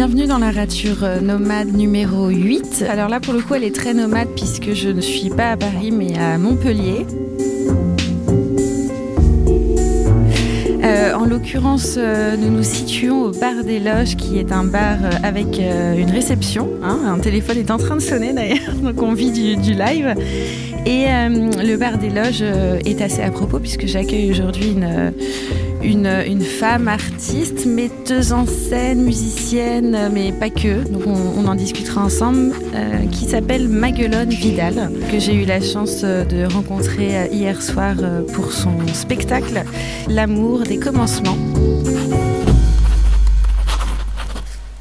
Bienvenue dans la rature euh, nomade numéro 8. Alors là, pour le coup, elle est très nomade puisque je ne suis pas à Paris mais à Montpellier. Euh, en l'occurrence, euh, nous nous situons au bar des Loges, qui est un bar avec une réception. hein. Un téléphone est en train de sonner d'ailleurs, donc on vit du, live. Et le bar des Loges est assez à propos puisque j'accueille aujourd'hui une, une, femme artiste, metteuse en scène, musicienne, mais pas que. Donc on, en discutera ensemble, euh, qui s'appelle Maguelone Vidal, que j'ai eu la chance de rencontrer hier soir euh, pour son spectacle L'amour des commencements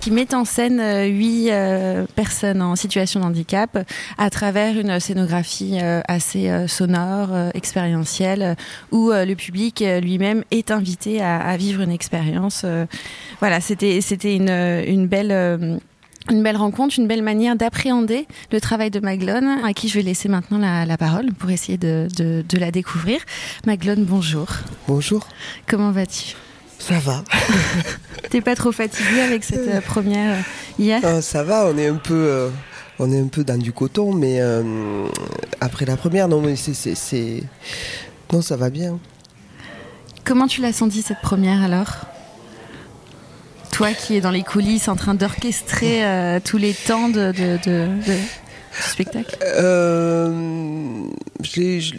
qui met en scène euh, huit euh, personnes en situation de handicap à travers une scénographie euh, assez sonore, expérientielle, où le public lui-même est invité à, à vivre une expérience. voilà, c'était c'était une, une belle une belle rencontre, une belle manière d'appréhender le travail de Maglone, à qui je vais laisser maintenant la, la parole pour essayer de, de, de la découvrir. Maglone, bonjour. Bonjour, Comment vas-tu? Ça va T'es pas trop fatiguée avec cette euh, première euh, hier? Ah, Ça va, on est un peu, euh, on est un peu dans du coton, mais euh, après la première, non, mais c'est, non, ça va bien. Comment tu l'as senti cette première alors? Toi qui es dans les coulisses en train d'orchestrer euh, tous les temps de, de- de- de- du spectacle? Euh, je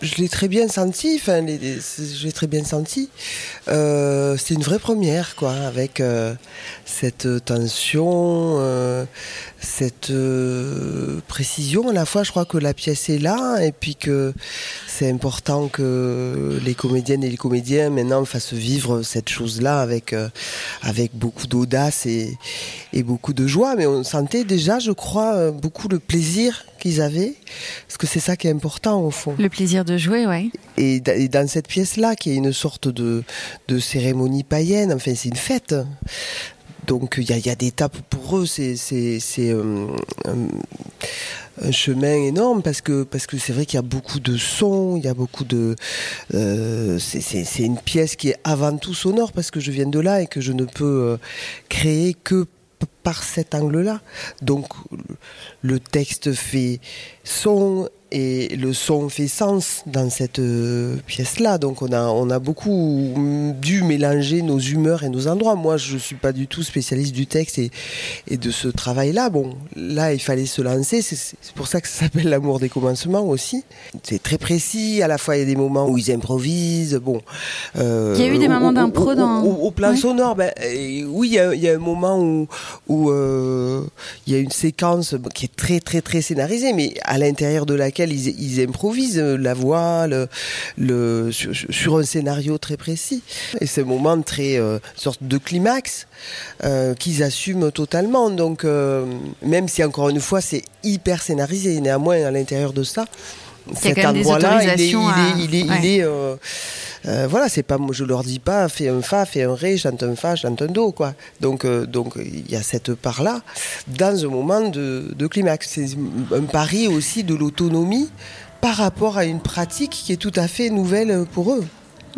je, l'ai très bien senti. Enfin, je l'ai très bien senti. Euh, c'est une vraie première, quoi, avec euh, cette tension, euh, cette euh, précision. À la fois, je crois que la pièce est là, et puis que c'est important que les comédiennes et les comédiens maintenant fassent vivre cette chose-là avec euh, avec beaucoup d'audace et, et beaucoup de joie. Mais on sentait déjà, je crois, euh, beaucoup le plaisir qu'ils avaient, parce que c'est ça qui est important au fond. Le plaisir jouer, ouais. Et, da- et dans cette pièce-là, qui est une sorte de, de cérémonie païenne, enfin c'est une fête. Donc il y a, des étapes pour eux, c'est c'est, euh, un, chemin énorme parce que parce que c'est vrai qu'il y a beaucoup de sons, il y a beaucoup de euh, c'est- une pièce qui est avant tout sonore parce que je viens de là et que je ne peux euh, créer que par cet angle-là. Donc le texte fait son et le son fait sens dans cette euh, pièce-là. Donc on a, on a beaucoup mm, dû mélanger nos humeurs et nos endroits. Moi, je suis pas du tout spécialiste du texte et, et de ce travail-là. Bon, là, il fallait se lancer. C'est pour ça que ça s'appelle l'amour des commencements aussi. C'est très précis. À la fois, il y a des moments où ils improvisent. Bon, euh, Il y a eu des moments d'impro dans- Au, au plan Ouais. sonore, ben, euh, oui, il y, a, il y a un moment où, où euh, il y a une séquence qui est très très très scénarisée, mais à l'intérieur de laquelle ils, ils improvisent euh, la voix, le, le, sur, sur un scénario très précis. Et c'est un moment très euh, sorte de climax euh, qu'ils assument totalement. Donc euh, même si encore une fois c'est hyper scénarisé, néanmoins à l'intérieur de ça. Cet endroit-là, il est, il autorisations à- est, il est, il ouais. est, euh, euh, voilà, c'est pas, moi, je leur dis pas, fais un fa, fais un ré, chante un fa, chante un do, quoi. Donc, euh, donc, il y a cette part-là dans un moment de, de climax. C'est un pari aussi de l'autonomie par rapport à une pratique qui est tout à fait nouvelle pour eux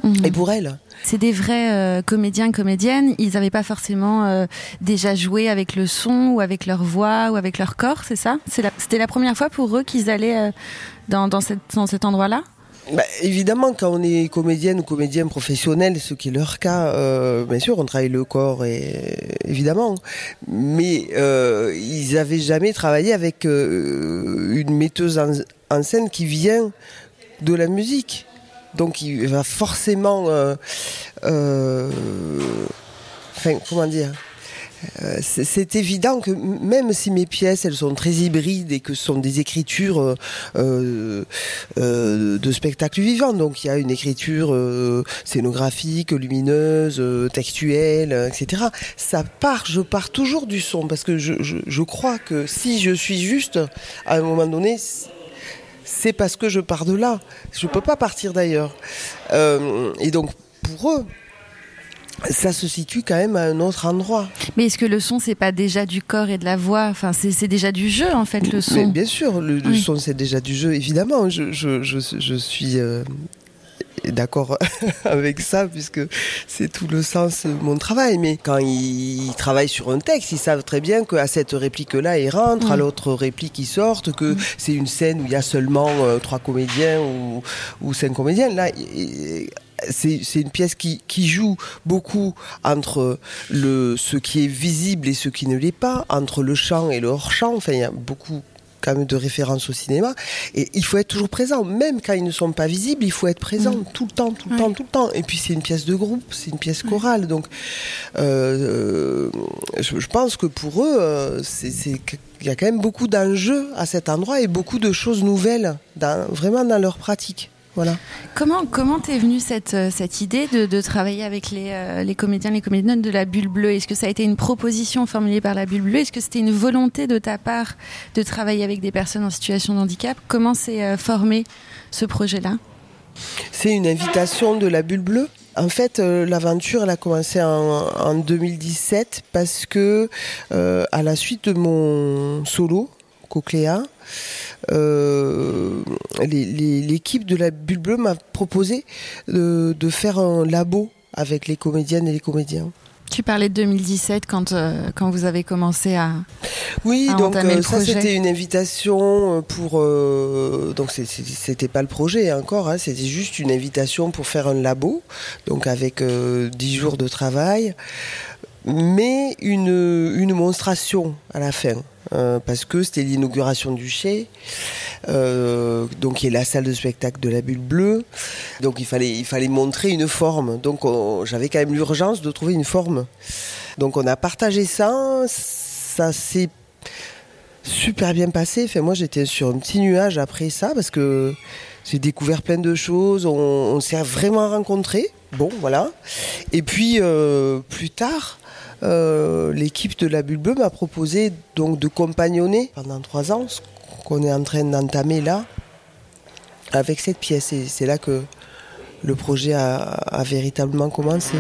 Mhm. et pour elles. C'est des vrais euh, comédiens, comédiennes. Ils n'avaient pas forcément euh, déjà joué avec le son ou avec leur voix ou avec leur corps, c'est ça? La- C'était la première fois pour eux qu'ils allaient euh, dans, dans, cette, dans cet endroit-là? Bah, évidemment, quand on est comédienne ou comédien professionnel, ce qui est leur cas, euh, bien sûr, on travaille le corps, et, évidemment. Mais euh, ils avaient jamais travaillé avec euh, une metteuse en, en scène qui vient de la musique. Donc il va forcément... enfin, comment dire? Euh, c'est- évident que même si mes pièces elles sont très hybrides et que ce sont des écritures euh, euh, de spectacle vivant, donc il y a une écriture scénographique, lumineuse, textuelle, etc. Ça part, je pars toujours du son parce que je, je, crois que si je suis juste à un moment donné, c'est parce que je pars de là. Je peux pas partir d'ailleurs. Et donc pour eux. Ça se situe quand même à un autre endroit. Mais est-ce que le son, c'est pas déjà du corps et de la voix? Enfin, c'est déjà du jeu, en fait, le Mais son. bien sûr, le, son c'est déjà du jeu, évidemment. Je, je, je, je suis euh, d'accord avec ça puisque c'est tout le sens de mon travail. Mais quand ils travaillent sur un texte, ils savent très bien qu'à cette réplique-là, ils rentrent, à l'autre réplique, ils sortent, que c'est une scène où il y a seulement euh, trois comédiens ou, ou cinq comédiens. Là, c'est une pièce qui, qui, joue beaucoup entre le, ce qui est visible et ce qui ne l'est pas, entre le chant et le hors-champ. Enfin, il y a beaucoup quand même de référence au cinéma. Et il faut être toujours présent, même quand ils ne sont pas visibles, il faut être présent mm. tout le temps, tout le temps, tout le temps. Et puis c'est une pièce de groupe, c'est une pièce chorale, donc euh, je, pense que pour eux, euh, c'est il y a quand même beaucoup d'enjeux à cet endroit et beaucoup de choses nouvelles, dans, vraiment dans leur pratique. Voilà. Comment comment t'es venue cette euh, cette idée de, de travailler avec les, euh, les comédiens les comédiennes de la Bulle Bleue? Est-ce que ça a été une proposition formulée par la Bulle Bleue? Est-ce que c'était une volonté de ta part de travailler avec des personnes en situation de handicap? Comment s'est euh, formé ce projet-là? C'est une invitation de la Bulle Bleue. En fait, l'aventure elle a commencé en, en, 2017 parce que à la suite de mon solo Cocléa, euh, l'équipe de la Bulle Bleue m'a proposé de, faire un labo avec les comédiennes et les comédiens. Tu parlais de 2017 quand, euh, quand vous avez commencé à. Oui, donc euh, ça c'était une invitation pour. donc c'était pas le projet encore, hein, c'était juste une invitation pour faire un labo, donc avec 10 jours de travail, mais une, une monstration à la fin. Euh, parce que c'était l'inauguration du Chez, euh, donc qui est la salle de spectacle de la Bulle Bleue. Donc il fallait, il fallait montrer une forme. Donc j'avais quand même l'urgence de trouver une forme. Donc on a partagé ça. Ça s'est super bien passé. Enfin, moi j'étais sur un petit nuage après ça parce que j'ai découvert plein de choses. On, s'est vraiment rencontrés. Bon, voilà. Et puis euh, plus tard, euh, l'équipe de la Bulle Bleue m'a proposé donc de compagnonner pendant trois ans ce qu'on est en train d'entamer là avec cette pièce. Et c'est là que le projet a véritablement commencé.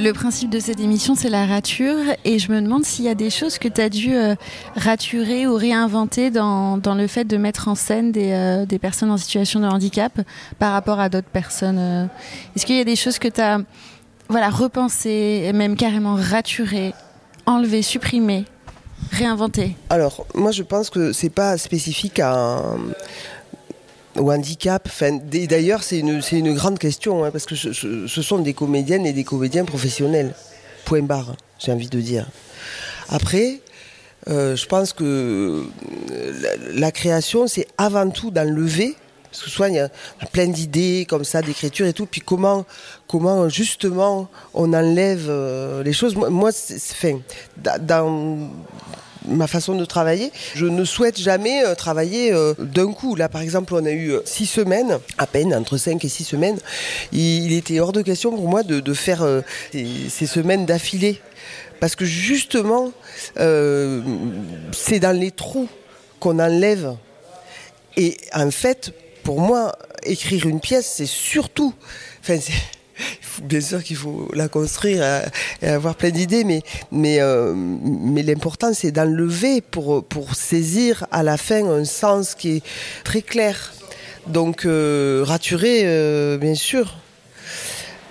Le, principe de cette émission, c'est la rature. Et je me demande s'il y a des choses que tu as dû euh, raturer ou réinventer dans, le fait de mettre en scène des, euh, des, personnes en situation de handicap par rapport à d'autres personnes. Euh. Est-ce qu'il y a des choses que tu as voilà, repensées, même carrément raturées, enlevées, supprimées, réinventées? Alors, moi, je pense que c'est pas spécifique à au handicap. D'ailleurs, c'est une, une, grande question, hein, parce que ce, sont des comédiennes et des comédiens professionnels. Point barre, j'ai envie de dire. Après, euh, je pense que euh, la, création, c'est avant tout d'enlever, parce que souvent il y a plein d'idées comme ça, d'écriture et tout, puis comment, comment justement on enlève euh, les choses. Moi, fin, dans, ma façon de travailler. Je ne souhaite jamais euh, travailler euh, d'un coup. Là, par exemple, on a eu euh, six semaines, à peine, entre cinq et six semaines. Il, était hors de question pour moi de, faire ces, semaines d'affilée. Parce que justement, c'est dans les trous qu'on enlève. Et en fait, pour moi, écrire une pièce, c'est surtout... Enfin, bien sûr qu'il faut la construire et avoir plein d'idées, mais, mais, mais l'important c'est d'enlever pour, pour saisir à la fin un sens qui est très clair. Donc raturer, bien sûr,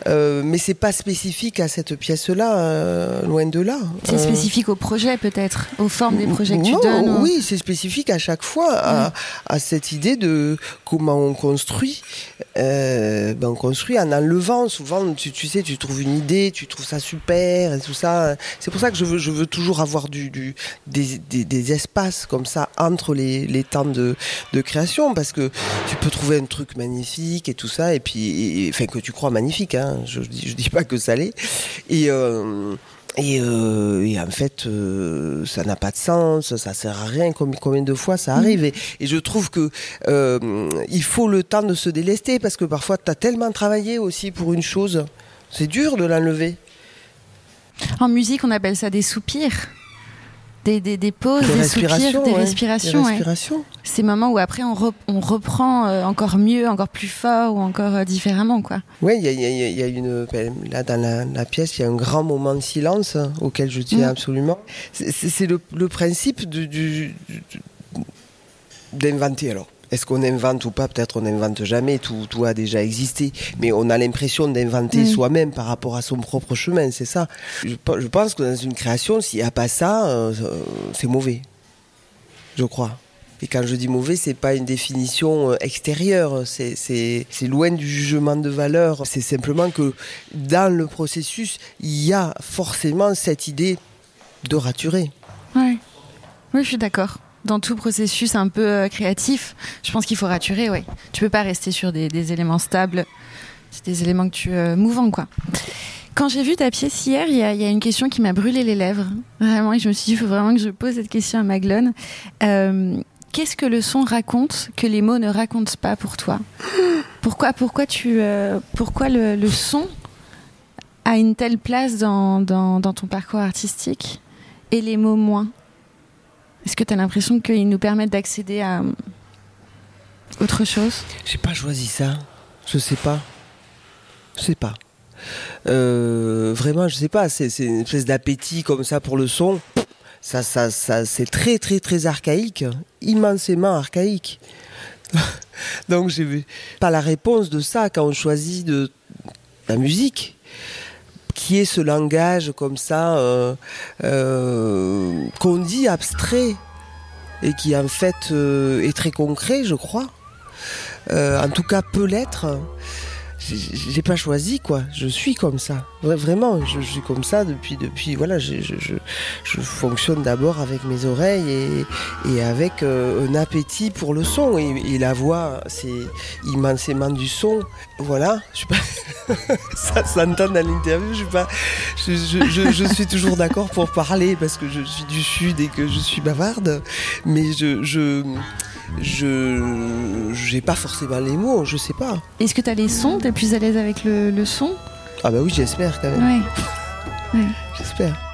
euh, mais c'est pas spécifique à cette pièce-là, euh, loin de là. C'est euh, spécifique au projet peut-être, aux formes des projets que tu donnes. Oui, c'est spécifique à chaque fois à, à, cette idée de comment on construit. Ben on construit en enlevant. Souvent, tu, tu, sais, tu trouves une idée, tu trouves ça super et tout ça. C'est pour ça que je veux, je veux toujours avoir du, du des, des, des, espaces comme ça entre les, les temps de, de, création parce que tu peux trouver un truc magnifique et tout ça et puis, enfin que tu crois magnifique. Hein, Hein, je, dis, dis pas que ça l'est. Et, euh, euh, en fait, euh, ça n'a pas de sens, ça sert à rien. Combien, de fois ça arrive et, je trouve que il faut le temps de se délester parce que parfois tu as tellement travaillé aussi pour une chose, c'est dur de l'enlever. En musique, on appelle ça des soupirs des, des, des pauses, des, soupirs, des respirations. Ces moments où après on, on reprend euh, encore mieux, encore plus fort ou encore euh, différemment. quoi. Oui, il y, a, une. Ben, là, dans la, pièce, il y a un grand moment de silence auquel je tiens mm. absolument. C'est le, le, principe d'inventer alors. Est-ce qu'on invente ou pas Peut-être on n'invente jamais, tout, tout, a déjà existé. Mais on a l'impression d'inventer soi-même par rapport à son propre chemin, c'est ça. Je, pense que dans une création, s'il n'y a pas ça, euh, c'est mauvais. Je crois. Et quand je dis mauvais, c'est pas une définition euh, extérieure, c'est loin du jugement de valeur. C'est simplement que dans le processus, il y a forcément cette idée de raturer. Oui, oui je suis d'accord dans tout processus un peu euh, créatif, je pense qu'il faut raturer, ouais. Tu peux pas rester sur des, éléments stables. C'est des éléments que tu euh, mouvants, quoi. Quand j'ai vu ta pièce hier, il y, a une question qui m'a brûlé les lèvres. Vraiment, et je me suis dit, il faut vraiment que je pose cette question à Maglone. Euh, qu'est-ce que le son raconte que les mots ne racontent pas pour toi? Pourquoi, pourquoi, tu, pourquoi le, son a une telle place dans, dans ton parcours artistique et les mots moins? Est-ce que tu as l'impression qu'ils nous permettent d'accéder à euh, autre chose? J'ai pas choisi ça. Je sais pas. Je sais pas. Euh, vraiment, je sais pas. C'est une espèce d'appétit comme ça pour le son. Ça, ça, ça, c'est très, très, très archaïque, immensément archaïque. Donc, j'ai pas la réponse de ça quand on choisit de la musique qui est ce langage comme ça euh, euh, qu'on dit abstrait et qui en fait euh, est très concret, je crois. en tout cas peut l'être j'ai pas choisi quoi. Je suis comme ça. Vraiment, je, suis comme ça depuis depuis voilà. Je, je, fonctionne d'abord avec mes oreilles et, et avec euh, un appétit pour le son et, la voix, c'est immensément du son. Voilà. Je pas ça s'entend dans l'interview. Je suis pas. Je, suis toujours d'accord pour parler parce que je suis du sud et que je suis bavarde, mais je je j'ai pas forcément les mots, je sais pas. Est-ce que tu as les sons? T'es plus à l'aise avec le, le, son? Ah bah oui, j'espère quand même. Oui. J'espère.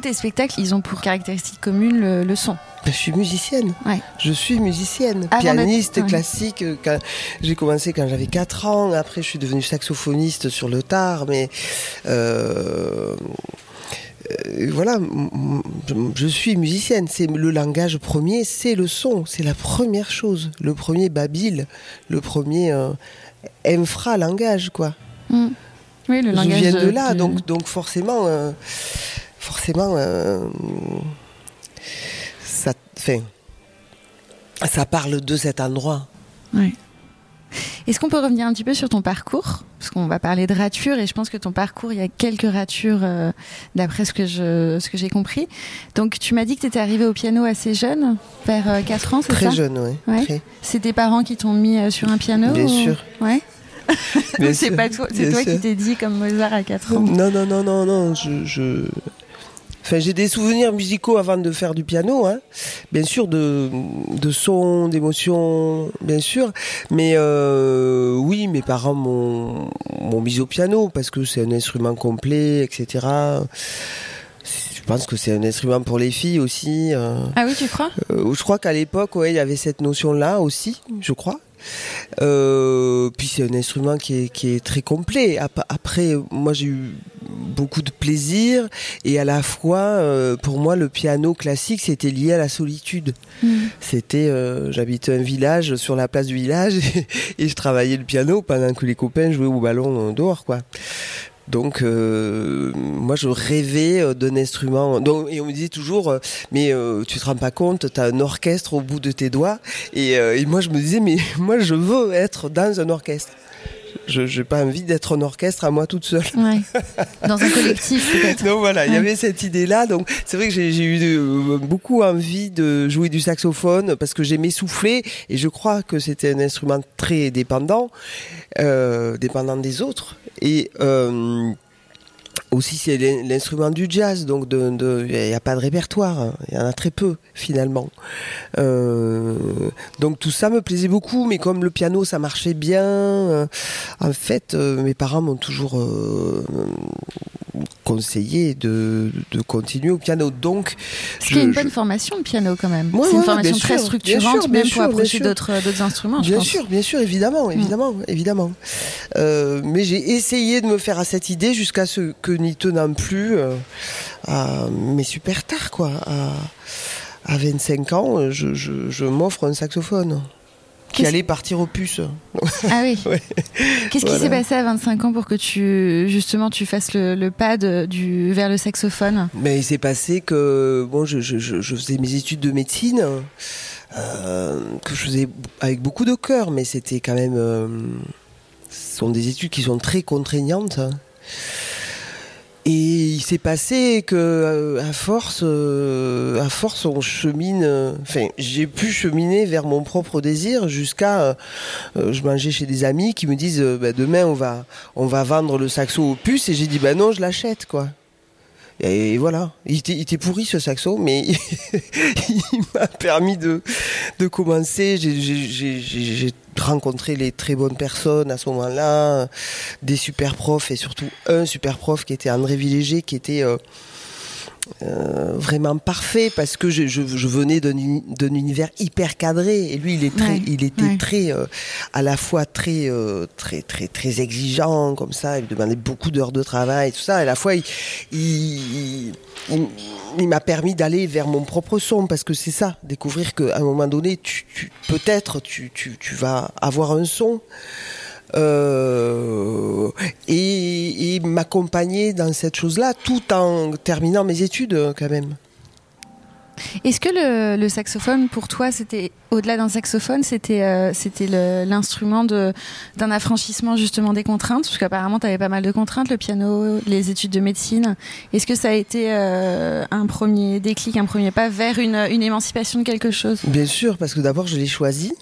Tous tes spectacles, ils ont pour caractéristique commune le, son. Ben, je suis musicienne. Ouais. Je suis musicienne, pianiste classique. J'ai commencé quand j'avais 4 ans. Après, je suis devenue saxophoniste sur le tard. Mais euh, euh, voilà, je suis musicienne. C'est le langage premier, c'est le son. C'est la première chose. Le premier babil, le premier euh, infra-langage, quoi. Mm. Oui, le langage. Je viens de là, donc, donc forcément, euh, forcément, euh, ça, fait, ça parle de cet endroit. Oui. Est-ce qu'on peut revenir un petit peu sur ton parcours? Parce qu'on va parler de rature et je pense que ton parcours, il y a quelques ratures euh, d'après ce que je, ce que j'ai compris. Donc tu m'as dit que tu étais arrivé au piano assez jeune, vers 4 ans, c'est ça? Très jeune, oui. Ouais. C'est tes parents qui t'ont mis sur un piano Bien sûr. Ouais. c'est pas toi, c'est toi qui t'es dit comme Mozart à 4 ans. Non, non, non, non, non. Je, Enfin, j'ai des souvenirs musicaux avant de faire du piano, hein. bien sûr, de, de sons, d'émotions, bien sûr. Mais euh, oui, mes parents m'ont mis au piano parce que c'est un instrument complet, etc. Je pense que c'est un instrument pour les filles aussi. Euh. ah oui, tu crois? Euh, Je crois qu'à l'époque, ouais, il y avait cette notion-là aussi, je crois. Euh, puis c'est un instrument qui est, qui est très complet. Après, moi j'ai eu beaucoup de plaisir et à la fois, euh, pour moi, le piano classique, c'était lié à la solitude. Mm. C'était, euh, j'habitais un village sur la place du village et, je travaillais le piano pendant que les copains jouaient au ballon dehors, quoi. Donc, euh, moi, je rêvais euh, d'un instrument. Donc, et on me disait toujours, euh, mais tu te rends pas compte, tu as un orchestre au bout de tes doigts. Et, et, moi, je me disais, mais moi, je veux être dans un orchestre. Je n'ai pas envie d'être en orchestre à moi toute seule. Ouais. Dans un collectif, peut-être. Donc voilà, il y avait cette idée-là. Donc c'est vrai que j'ai eu beaucoup envie de jouer du saxophone parce que j'aimais souffler et je crois que c'était un instrument très dépendant, euh, dépendant des autres. Et euh, aussi c'est l'instrument du jazz, donc il de, n'y a pas de répertoire, hein. il y en a très peu finalement. Euh, donc tout ça me plaisait beaucoup, mais comme le piano ça marchait bien, euh, en fait euh, mes parents m'ont toujours conseillé de, de, continuer au piano. Donc, ce qui est une bonne formation le piano quand même. c'est une formation très structurante, même pour approcher d'autres instruments. Bien sûr, bien sûr, évidemment, mm. évidemment, évidemment. Euh, mais j'ai essayé de me faire à cette idée jusqu'à ce que n'y tenant plus, euh, mais super tard quoi. À, à 25 ans, je, je, je m'offre un saxophone qui allait partir au puces. Ah oui. Qu'est-ce qui s'est passé à 25 ans pour que tu justement tu fasses le, pas du vers le saxophone? Mais il s'est passé que bon, je, je, je, faisais mes études de médecine. Euh, que je faisais avec beaucoup de cœur, mais c'était quand même, euh, ce sont des études qui sont très contraignantes. Et il s'est passé que euh, à force, euh, à force, on chemine. Enfin, j'ai pu cheminer vers mon propre désir jusqu'à. Euh, je mangeais chez des amis qui me disent bah, demain on va, on va vendre le saxo au puce et j'ai dit bah non, je l'achète quoi. Et voilà, il était, pourri ce saxo, mais il m'a permis de, de commencer. Rencontré les très bonnes personnes à ce moment-là, des super profs et surtout un super prof qui était André Villéger, qui était euh, vraiment parfait parce que je, je, je venais d'un univers hyper cadré et lui il est très il était très euh, à la fois très euh, très très très exigeant comme ça il demandait beaucoup d'heures de travail tout ça à la fois il, il, il, m'a permis d'aller vers mon propre son parce que c'est ça découvrir qu'à un moment donné tu, tu peut-être tu, tu, tu vas avoir un son et, et m'accompagner dans cette chose-là tout en terminant mes études euh, quand même. Est-ce que le, le, saxophone, pour toi, c'était au-delà d'un saxophone, c'était euh, c'était l'instrument d'un affranchissement justement des contraintes? Parce qu'apparemment, tu avais pas mal de contraintes, le piano, les études de médecine. Est-ce que ça a été euh, un premier déclic, un premier pas vers une, une émancipation de quelque chose? Bien sûr, parce que d'abord, je l'ai choisi.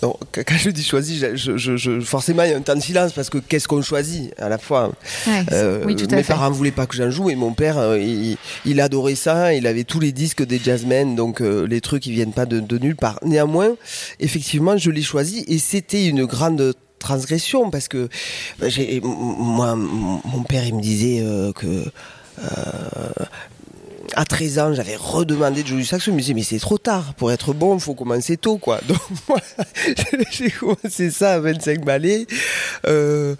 Quand je dis choisi, je, forcément il y a un temps de silence parce que qu'est-ce qu'on choisit à la fois. Euh, mes parents ne voulaient pas que j'en joue et mon père, euh, il, adorait ça. Il avait tous les disques des jazzmen, donc euh, les trucs ils viennent pas de, nulle part. Néanmoins, effectivement, je l'ai choisi et c'était une grande transgression parce que bah, moi, mon père, il me disait que à 13 ans, j'avais redemandé de jouer du saxo. Je me disais, mais c'est trop tard. Pour être bon, faut commencer tôt, quoi. Donc, moi, j'ai commencé ça à 25 balais. Euh,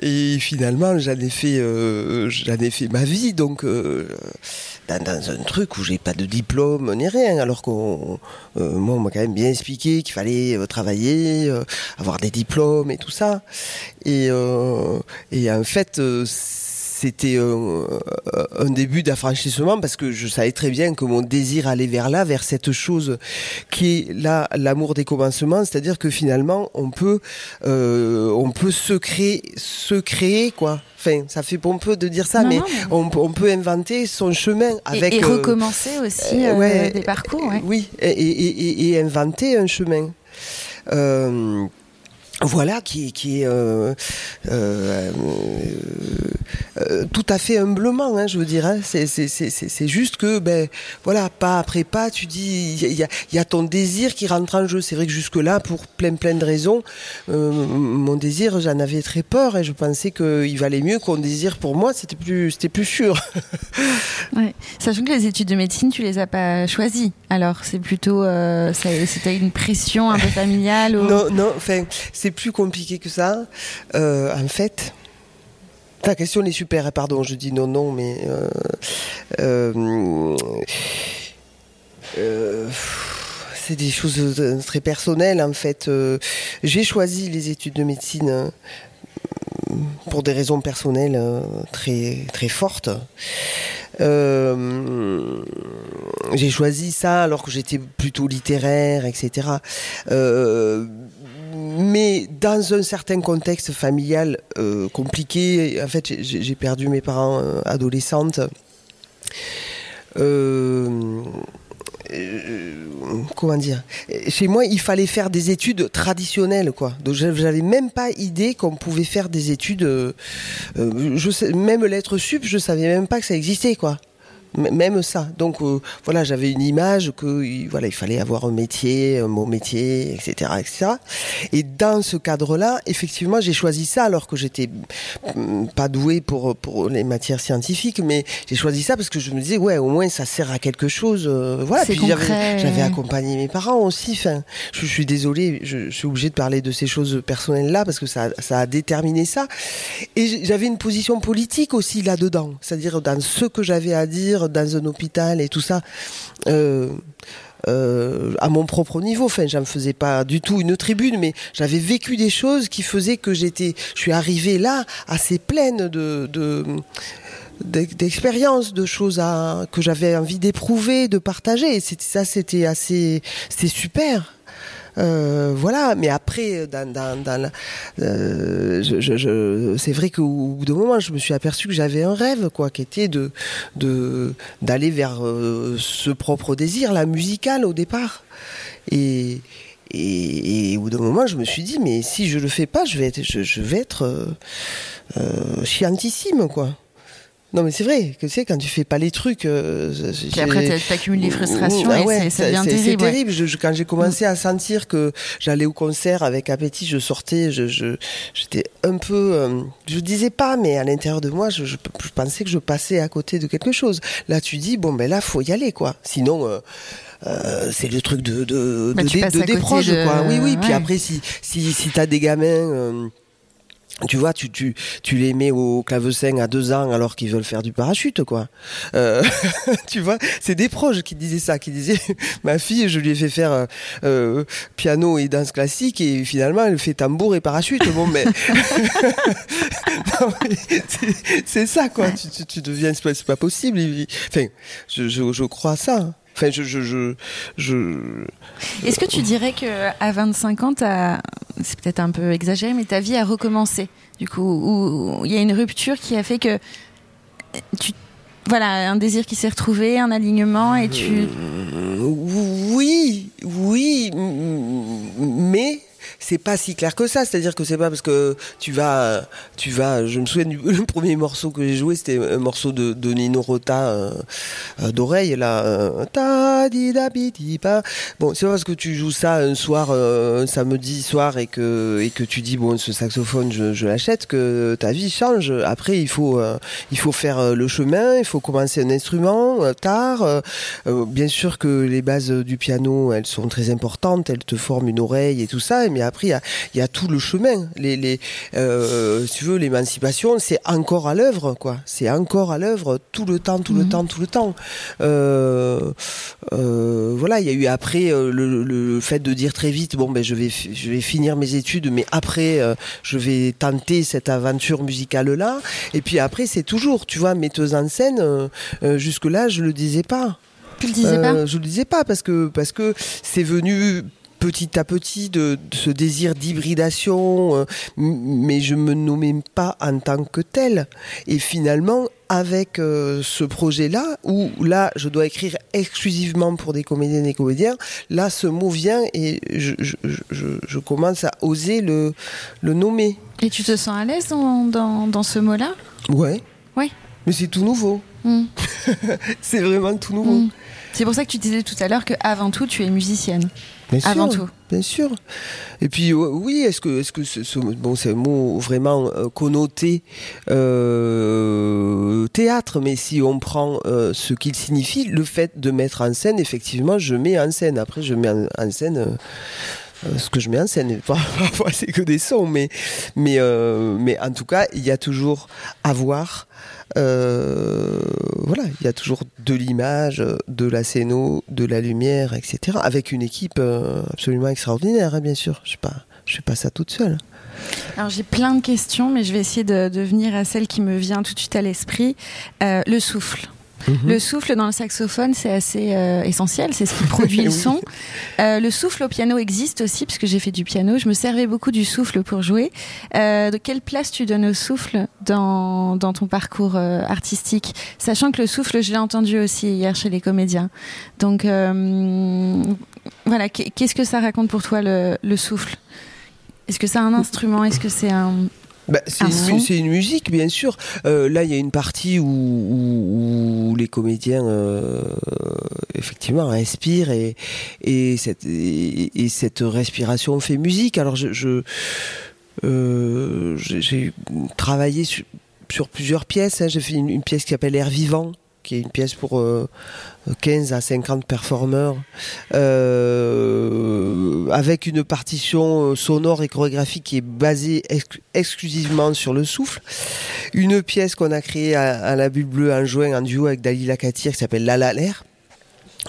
et finalement, j'en ai fait, euh, fait ma vie. Donc, euh, dans, un truc où j'ai pas de diplôme ni rien. Alors qu'on, moi, on m'a quand même bien expliqué qu'il fallait travailler, avoir des diplômes et tout ça. Et, et en fait, c'était un, début d'affranchissement parce que je savais très bien que mon désir allait vers là, vers cette chose qui est là l'amour des commencements, c'est-à-dire que finalement on peut euh, on peut se créer se créer quoi. Enfin, ça fait pompeux de dire ça, mais, On, peut inventer son chemin avec et, euh, recommencer aussi euh, des parcours. Oui, et, et, inventer un chemin. Voilà, qui, qui est euh, euh, euh, tout à fait humblement, hein, je veux dire. Hein. C'est juste que, ben, voilà, pas après pas, tu dis, il y a, y a, ton désir qui rentre en jeu. C'est vrai que jusque-là, pour plein plein de raisons, mon désir, j'en avais très peur et je pensais qu'il valait mieux qu'on désire pour moi, c'était plus, c'était plus sûr. ouais. Sachant que les études de médecine, tu les as pas choisies. Alors, c'est plutôt, c'était une pression un peu familiale. Ou... Non, non, enfin c'est plus compliqué que ça. Euh, en fait, ta question est super, pardon, je dis non, non, mais. Euh, euh, c'est des choses très personnelles en fait. J'ai choisi les études de médecine pour des raisons personnelles très très fortes. j'ai choisi ça alors que j'étais plutôt littéraire, etc mais dans un certain contexte familial euh, compliqué, en fait, j'ai perdu mes parents euh, adolescentes. Euh, comment dire? Chez moi, il fallait faire des études traditionnelles, quoi. Donc, j'avais même pas idée qu'on pouvait faire des études. même l'être sup, je savais même pas que ça existait, quoi même ça. Donc euh, voilà, j'avais une image que voilà, il fallait avoir un métier, un bon métier, etc., etc. Et dans ce cadre-là, effectivement, j'ai choisi ça alors que j'étais mm, pas doué pour pour les matières scientifiques, mais j'ai choisi ça parce que je me disais ouais, au moins ça sert à quelque chose. Euh, voilà. Puis j'avais accompagné mes parents aussi. Enfin, je, suis désolée, je, suis obligée de parler de ces choses personnelles là parce que ça ça a déterminé ça. Et j'avais une position politique aussi là-dedans, c'est-à-dire dans ce que j'avais à dire dans un hôpital et tout ça. Euh, euh, à mon propre niveau. Enfin, j'en faisais pas du tout une tribune, mais j'avais vécu des choses qui faisaient que j'étais, je suis arrivée là assez pleine de, de d'expériences, de choses que j'avais envie d'éprouver, de partager. Ça, c'était assez, c'était super. Euh, voilà, mais après, dans, dans, dans euh, je, je, c'est vrai qu'au bout d'un moment, je me suis aperçu que j'avais un rêve, quoi, qui était de d'aller vers euh, ce propre désir, la musicale au départ. Et, et, au bout d'un moment, je me suis dit, mais si je le fais pas, je vais être, je, je vais être chiantissime, quoi. Non, mais c'est vrai que tu sais, quand tu fais pas les trucs. Euh, Puis après, accumules les frustrations ah et c'est terrible. C'est terrible. quand j'ai commencé à sentir que j'allais au concert avec appétit, je sortais, je, j'étais un peu. Euh, je disais pas, mais à l'intérieur de moi, je, je, pensais que je passais à côté de quelque chose. Là, tu dis, bon, ben là, faut y aller, quoi. Sinon. Euh, euh c'est le truc de de, bah, de, des proches quoi oui oui puis après si si si t'as des gamins euh, tu vois, tu, tu, tu les mets au clavecin à deux ans alors qu'ils veulent faire du parachute, quoi. Euh, tu vois, c'est des proches qui disaient ça, qui disaient, ma fille, je lui ai fait faire euh, euh piano et danse classique et finalement elle fait tambour et parachute. Bon, mais, c'est ça, quoi. Tu, tu, tu deviens, c'est pas, possible. Enfin, je, je, je crois ça. Enfin, je, je, je, je... Est-ce que tu dirais que à 25 ans, c'est peut-être un peu exagéré, mais ta vie a recommencé Du coup, où il y a une rupture qui a fait que tu voilà, un désir qui s'est retrouvé, un alignement, et tu. Oui, oui, mais c'est pas si clair que ça. C'est-à-dire que c'est pas parce que tu vas, tu vas. Je me souviens du premier morceau que j'ai joué, c'était un morceau de, de Nino Rota euh, euh, d'oreille là. euh, ta di da bi di pa. Bon, c'est pas parce que tu joues ça un soir, un samedi soir et que et que tu dis bon ce saxophone je, je l'achète que ta vie change. Après il faut il faut faire le chemin, il faut commencer un instrument tard. bien sûr que les bases du piano, elles sont très importantes, elles te forment une oreille et tout ça, mais après, il y a, il y a tout le chemin. Les, les, euh, si tu veux, l'émancipation, c'est encore à l'œuvre, quoi. C'est encore à l'œuvre tout le temps, tout le Mhm. temps, tout le temps. Euh, euh, voilà, il y a eu après le, le fait de dire très vite, bon, ben, je vais, fi- je vais finir mes études, mais après, je vais tenter cette aventure musicale-là. Et puis après, c'est toujours, tu vois, metteuse en scène, euh, jusque-là, je le disais pas. Tu le disais pas Je le disais pas parce que parce que c'est venu petit à petit de, de ce désir d'hybridation, euh, mais je me nommais pas en tant que tel. Et finalement, avec euh, ce projet-là, où là, je dois écrire exclusivement pour des comédiennes et comédiens, là, ce mot vient et je, je, je, je commence à oser le, le nommer. Et tu te sens à l'aise dans, dans, dans ce mot-là? Ouais. Ouais. Mais c'est tout nouveau. Mm. C'est vraiment tout nouveau. Mm. C'est pour ça que tu disais tout à l'heure que avant tout, tu es musicienne. Bien sûr, Avant tout. Bien sûr. Et puis euh, oui, est-ce que est-ce que ce, ce- bon c'est un mot vraiment euh, connoté euh, théâtre, mais si on prend euh, ce qu'il signifie, le fait de mettre en scène, effectivement, je mets en scène. Après, je mets en, en scène. euh, ce que je mets en scène, parfois c'est que des sons, mais mais mais en tout cas, il y a toujours à voir. Euh, voilà, il y a toujours de l'image, de la scéno, de la lumière, etc. Avec une équipe euh, absolument extraordinaire, hein, bien sûr. Je ne fais pas ça toute seule. Alors j'ai plein de questions, mais je vais essayer de, de venir à celle qui me vient tout de suite à l'esprit. Euh, le souffle. Le souffle dans le saxophone, c'est assez euh, essentiel, c'est ce qui produit le son. Euh, le souffle au piano existe aussi, puisque j'ai fait du piano. Je me servais beaucoup du souffle pour jouer. Euh, de quelle place tu donnes au souffle dans, dans ton parcours artistique Sachant que le souffle, je l'ai entendu aussi hier chez les comédiens. Donc voilà, qu'est- qu'est-ce que ça raconte pour toi le, le souffle? Est-ce que c'est un instrument? Est-ce que c'est un... Bah, c'est Un mu- c'est une musique, bien sûr. Euh, là, il y a une partie où, où- où les comédiens, euh, effectivement, respirent et, et, cette, et, et cette respiration fait musique. Alors, je, je- euh, j'ai travaillé sur, sur plusieurs pièces. hein. J'ai fait une, une pièce qui s'appelle Air Vivant qui est une pièce pour euh, 15 à 50 performeurs, euh, avec une partition euh, sonore et chorégraphique qui est basée ex- exclusivement sur le souffle. Une pièce qu'on a créée à, la Bulle Bleue en juin en duo avec Dalila Katir qui s'appelle La La l'air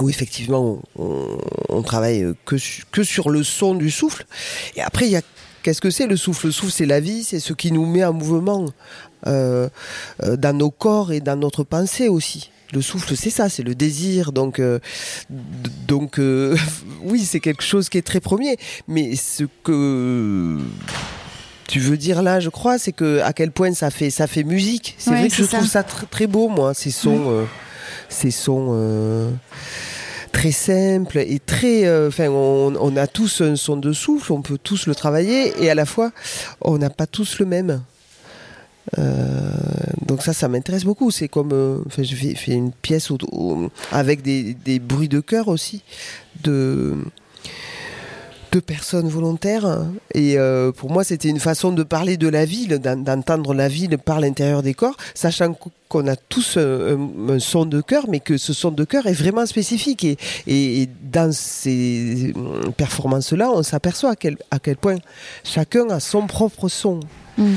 où effectivement on, on- travaille que, que sur le son du souffle. Et après, il y a qu'est-ce que c'est le souffle? Le souffle, c'est la vie, c'est ce qui nous met en mouvement euh, euh, dans nos corps et dans notre pensée aussi. Le souffle, c'est ça, c'est le désir. Donc, euh, donc euh, oui, c'est quelque chose qui est très premier. Mais ce que tu veux dire là, je crois, c'est que à quel point ça fait, ça fait musique. C'est Ouais, vrai que je ça. trouve ça tr- très beau, moi, ces sons, euh, ces sons. très simples et très euh, enfin on, on a tous un son de souffle on peut tous le travailler et à la fois on n'a pas tous le même donc ça, ça m'intéresse beaucoup. C'est comme, euh, enfin, fait, fait une pièce avec des, des bruits de cœur aussi, de de personnes volontaires. Et euh, pour moi, c'était une façon de parler de la ville, d'en- d'entendre la ville par l'intérieur des corps, sachant qu'on a tous un, son de cœur, mais que ce son de cœur est vraiment spécifique. Et, dans ces euh, performances-là, on s'aperçoit à quel, à quel point chacun a son propre son. Mm.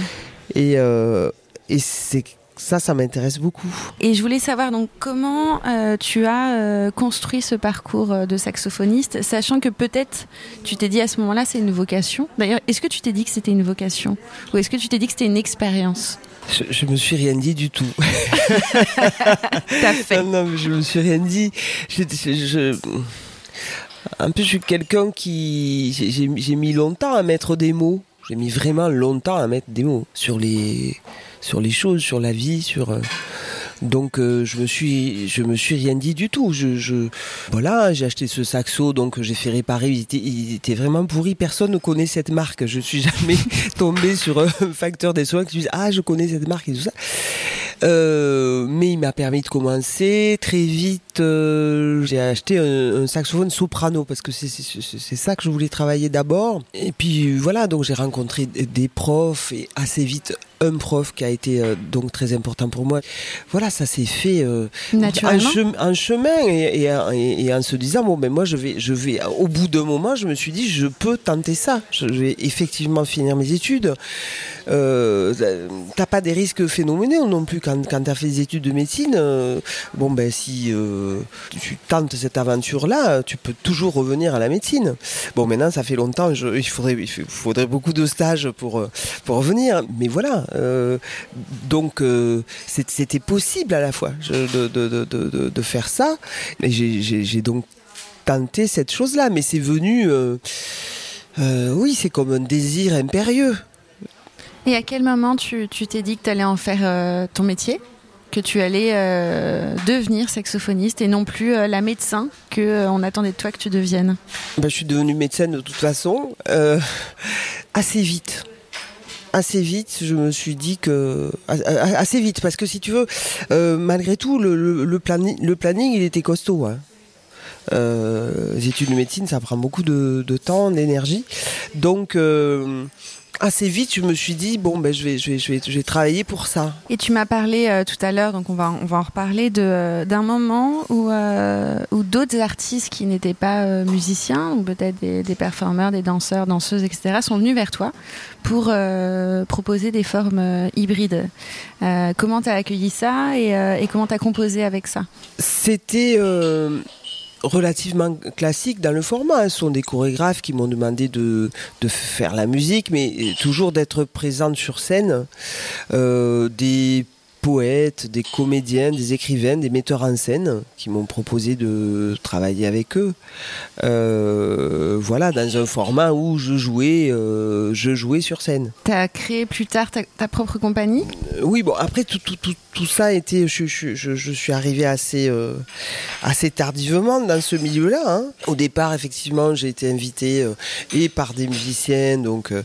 Et, euh, et c'est ça, ça m'intéresse beaucoup. Et je voulais savoir donc comment euh, tu as euh, construit ce parcours euh, de saxophoniste, sachant que peut-être tu t'es dit à ce moment-là c'est une vocation. D'ailleurs, est-ce que tu t'es dit que c'était une vocation? Ou est-ce que tu t'es dit que c'était une expérience? Je, je me suis rien dit du tout. T'as fait. Non, non, mais je me suis rien dit. Je, je- je- un peu, je suis quelqu'un qui. j'ai mis longtemps à mettre des mots. J'ai mis vraiment longtemps à mettre des mots sur les, sur les choses, sur la vie, sur. euh, Donc euh, je me suis je me suis rien dit du tout. Voilà, j'ai acheté ce saxo donc j'ai fait réparer. Il était, il était, vraiment pourri. Personne ne connaît cette marque. Je suis jamais tombé sur un facteur des soins qui dit ah je connais cette marque et tout ça. Euh, mais il m'a permis de commencer très vite. Euh, j'ai acheté un, un, saxophone soprano parce que c'est ça que je voulais travailler d'abord. Et puis voilà, donc j'ai rencontré des profs et assez vite un prof qui a été euh, donc très important pour moi. Voilà, ça s'est fait euh, naturellement en, chemin et, et, et, en se disant bon ben moi je vais je vais au bout d'un moment je me suis dit je peux tenter ça. Je vais effectivement finir mes études. Euh, t'as pas des risques phénoménaux non plus quand, quand tu as fait des études de médecine. Bon ben si euh, tu tentes cette aventure là, tu peux toujours revenir à la médecine. Bon maintenant ça fait longtemps, il faudrait beaucoup de stages pour pour revenir. Mais voilà, euh, donc euh, c'était possible à la fois de, de, de, faire ça. Et j'ai donc tenté cette chose-là, mais c'est venu, euh, euh, oui, c'est comme un désir impérieux. Et à quel moment tu t'es dit que tu allais en faire euh, ton métier? Que tu allais euh, devenir saxophoniste et non plus euh, la médecin que on attendait de toi que tu deviennes ben, Je suis devenue médecin de toute façon assez vite assez vite, je me suis dit que assez vite parce que si tu veux, euh, malgré tout, le, planning, il était costaud. Hein. Euh, les études de médecine, ça prend beaucoup de, de temps, d'énergie, donc. Assez vite, je me suis dit bon ben je vais je vais je vais, je vais travailler pour ça. Et tu m'as parlé euh, tout à l'heure, donc on va on va en reparler de euh, d'un moment où euh, où d'autres artistes qui n'étaient pas musiciens ou peut-être des, des performeurs, des danseurs, danseuses, etc. sont venus vers toi pour proposer des formes hybrides. comment t'as accueilli ça et, et comment t'as composé avec ça? C'était relativement classique dans le format. Ce sont des chorégraphes qui m'ont demandé de, de, faire la musique, mais toujours d'être présente sur scène. Euh, des poètes, des comédiens, des écrivains, des metteurs en scène qui m'ont proposé de travailler avec eux. Euh, voilà, dans un format où je jouais, euh, je jouais sur scène. Tu as créé plus tard ta, ta propre compagnie? Euh, Oui, bon, après tout, tout, tout, tout ça été. Je, je, suis arrivé assez, euh, assez tardivement dans ce milieu-là. Hein. Au départ, effectivement, j'ai été invité euh, et par des musiciens, donc euh,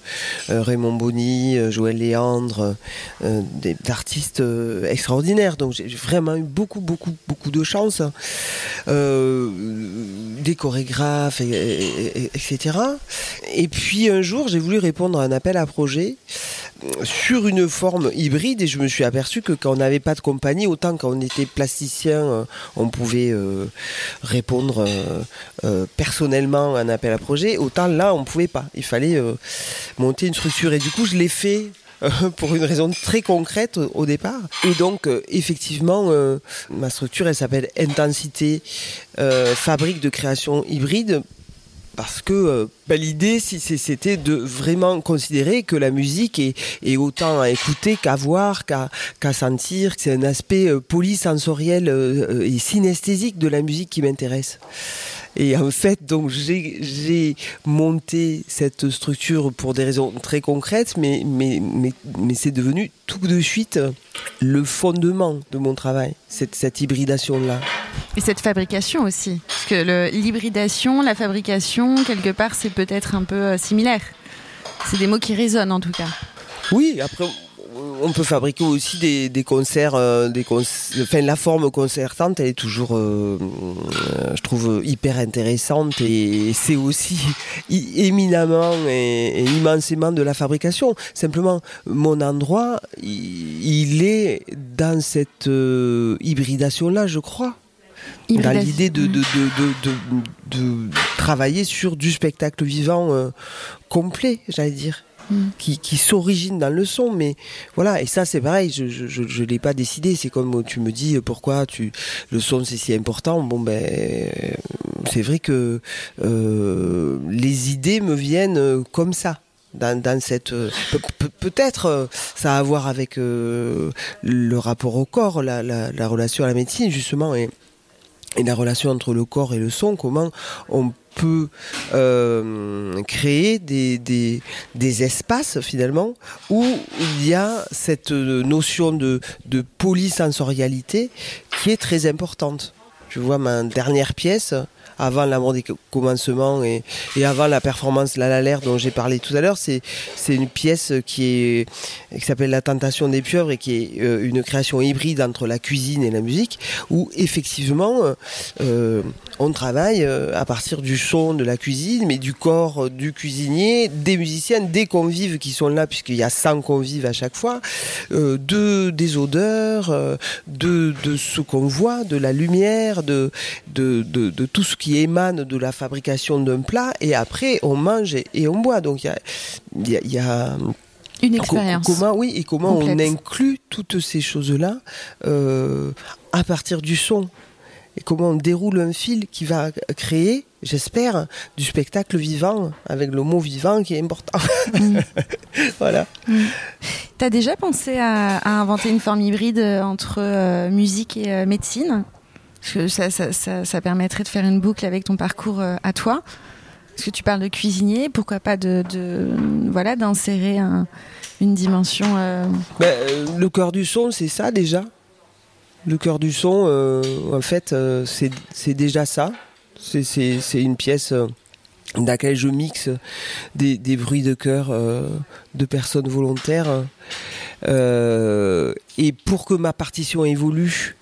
Raymond Bonny, Joël Léandre, des artistes extraordinaires. Donc j'ai vraiment eu beaucoup, beaucoup, beaucoup de chance. des chorégraphes, et, et, et, etc. Et puis un jour, j'ai voulu répondre à un appel à projet sur une forme hybride et je me suis aperçu que quand on n'avait pas de compagnie, autant quand on était plasticien, euh, on pouvait euh, répondre euh, personnellement à un appel à projet, autant là on pouvait pas. Il fallait monter une structure et du coup je l'ai fait pour une raison très concrète au départ. Et donc, effectivement, ma structure, elle s'appelle Intensité Fabrique de création hybride parce que euh, bah, l'idée c'était de vraiment considérer que la musique est, autant à écouter qu'à voir, qu'à qu sentir, que c'est un aspect euh, polysensoriel euh, et synesthésique de la musique qui m'intéresse. Et en fait, donc j'ai monté cette structure pour des raisons très concrètes, mais, c'est devenu tout de suite le fondement de mon travail, cette hybridation-là. Et cette fabrication aussi. Parce que l'hybridation, la fabrication, quelque part, c'est peut-être un peu euh, similaire. C'est des mots qui résonnent en tout cas. Oui, après, on peut fabriquer aussi des, concerts, euh, des concerts, enfin la forme concertante, elle est toujours, euh, je trouve hyper intéressante et c'est aussi éminemment et, immensément de la fabrication. Simplement, mon endroit, il, est dans cette euh, hybridation là, je crois. Dans l'idée de, de, de, de, travailler sur du spectacle vivant euh, complet, j'allais dire. Mm. qui, qui s'origine dans le son mais voilà. Et ça c'est pareil je je, je, je l'ai pas décidé. C'est comme tu me dis pourquoi tu le son c'est si important. Bon ben c'est vrai que euh, les idées me viennent comme ça dans, dans cette euh, peut-être euh, ça a à voir avec euh, le rapport au corps la, la, la relation à la médecine justement. Et et la relation entre le corps et le son, comment on peut créer des, des, des, espaces finalement où il y a cette notion de, de polysensorialité qui est très importante. Je vois ma dernière pièce, avant l'amour des commencements et, et, avant la performance La La dont j'ai parlé tout à l'heure, c'est une pièce qui est qui s'appelle La Tentation des pieuvres et qui est euh, une création hybride entre la cuisine et la musique, où effectivement euh, on travaille euh, à partir du son de la cuisine, mais du corps du cuisinier, des musiciens, des convives qui sont là, puisqu'il y a 100 convives à chaque fois, de des odeurs, de, de ce qu'on voit, de la lumière, de, de, de, de tout ce qui émane de la fabrication d'un plat et après on mange et, on boit. Donc il y a, une expérience. Comment, oui, et comment on inclut toutes ces choses-là euh, à partir du son et comment on déroule un fil qui va créer, j'espère, du spectacle vivant, avec le mot vivant qui est important. Mm. voilà. Mm. Tu as déjà pensé à, inventer une forme hybride entre euh, musique et euh, médecine? Que ça, ça, permettrait de faire une boucle avec ton parcours euh, à toi. Parce que tu parles de cuisinier, pourquoi pas de, voilà d'insérer une dimension. Euh, ben, euh, le cœur du son, c'est ça déjà. Le cœur du son, en fait, c'est déjà ça. C'est une pièce dans laquelle je mixe des, des bruits de cœur de personnes volontaires. et pour que ma partition évolue,